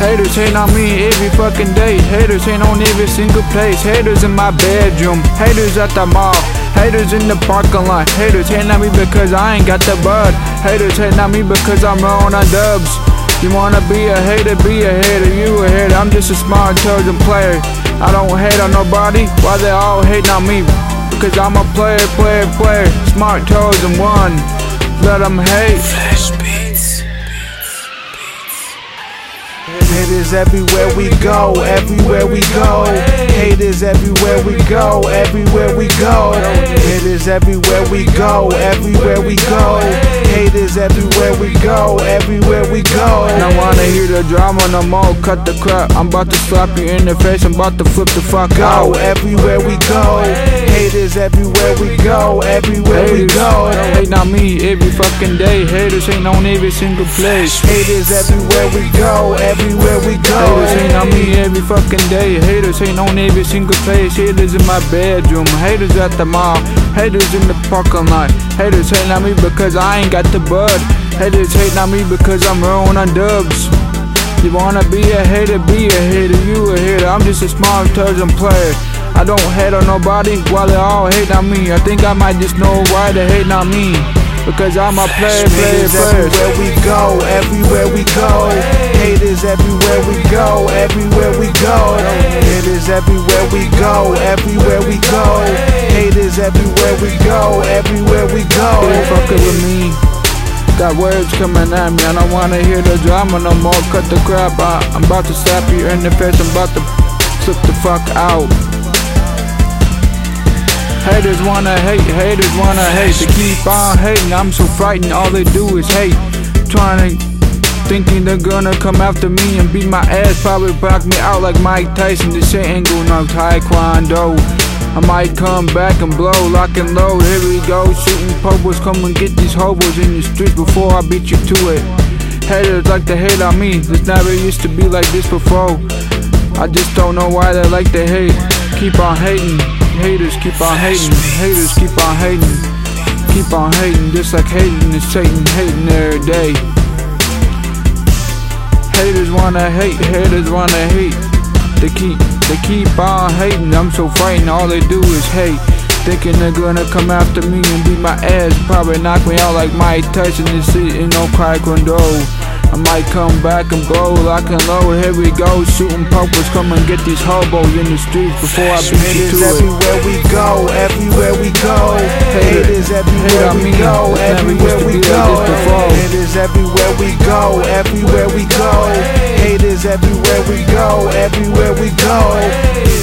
Haters hate on me every fucking day. Haters ain't on every single place. Haters in my bedroom. Haters at the mall. Haters in the parking lot. Haters hating on me because I ain't got the bud. Haters hating on me because I'm rolling on dubs. You wanna be a hater, be a hater. You a hater. I'm just a smart, intelligent player. I don't hate on nobody. Why they all hating on me? Because I'm a player, player, player. Smart, intelligent one. Let them hate. Haters everywhere we go, everywhere we go. Haters everywhere we go, everywhere we go. Haters everywhere we go, everywhere we go. Haters everywhere we go, everywhere we go. Don't wanna hear the drama no more. Cut the crap. I'm about to slap you in the face. I'm about to flip the fuck out. everywhere we go. Haters everywhere we go, everywhere we go. On me every fucking day. Haters ain't on every single place. Haters everywhere we go, everywhere we go. Haters ain't on me every fucking day. Haters ain't on every single place. Haters in my bedroom. Haters at the mall. Haters in the parking lot. Haters hating on me because I ain't got the bud. Haters hating on me because I'm rolling on dubs. You wanna be a hater, be a hater. You a hater. I'm just a small intelligent player. I don't hate on nobody while they all hate on me. I think I might just know why they hate on me. Because I'm a player, player, player. everywhere we go, everywhere we go. Haters everywhere we go, everywhere we go. Haters everywhere we go, everywhere we go. Haters everywhere we go, everywhere we go. Ain't fucking with me. Got words coming at me. I don't wanna hear the drama no more. Cut the crap out. I'm about to slap you in the face. I'm about to flip the fuck out. Haters wanna hate, haters wanna hate. They keep on hating. I'm so frightened. All they do is hate. Trying to thinking they're gonna come after me and beat my ass. Probably knock me out like Mike Tyson. This shit ain't going no taekwondo. I might come back and blow, lock and load. Here we go, shooting popos. Come and get these hobos in the streets before I beat you to it. Haters like to hate on me. This never used to be like this before. I just don't know why they like to hate. Keep on hating. Haters keep on hating. Haters keep on hating. Keep on hating. Just like hating is Satan. Hating every day. Haters wanna hate. Haters wanna hate. They keep they keep on hating. I'm so frightened. All they do is hate. Thinking they're gonna come after me and beat my ass. Probably knock me out like Mike Tyson. Shit in no taekwondo. I might come back and blow, lock and load. Here we go, shooting purples. Come and get these hobos in the streets before I beat you to it. everywhere we go, everywhere we go. Haters hate everywhere on we go, This never used everywhere we go. this. Haters everywhere we go, everywhere we go. Haters everywhere we go, everywhere we go.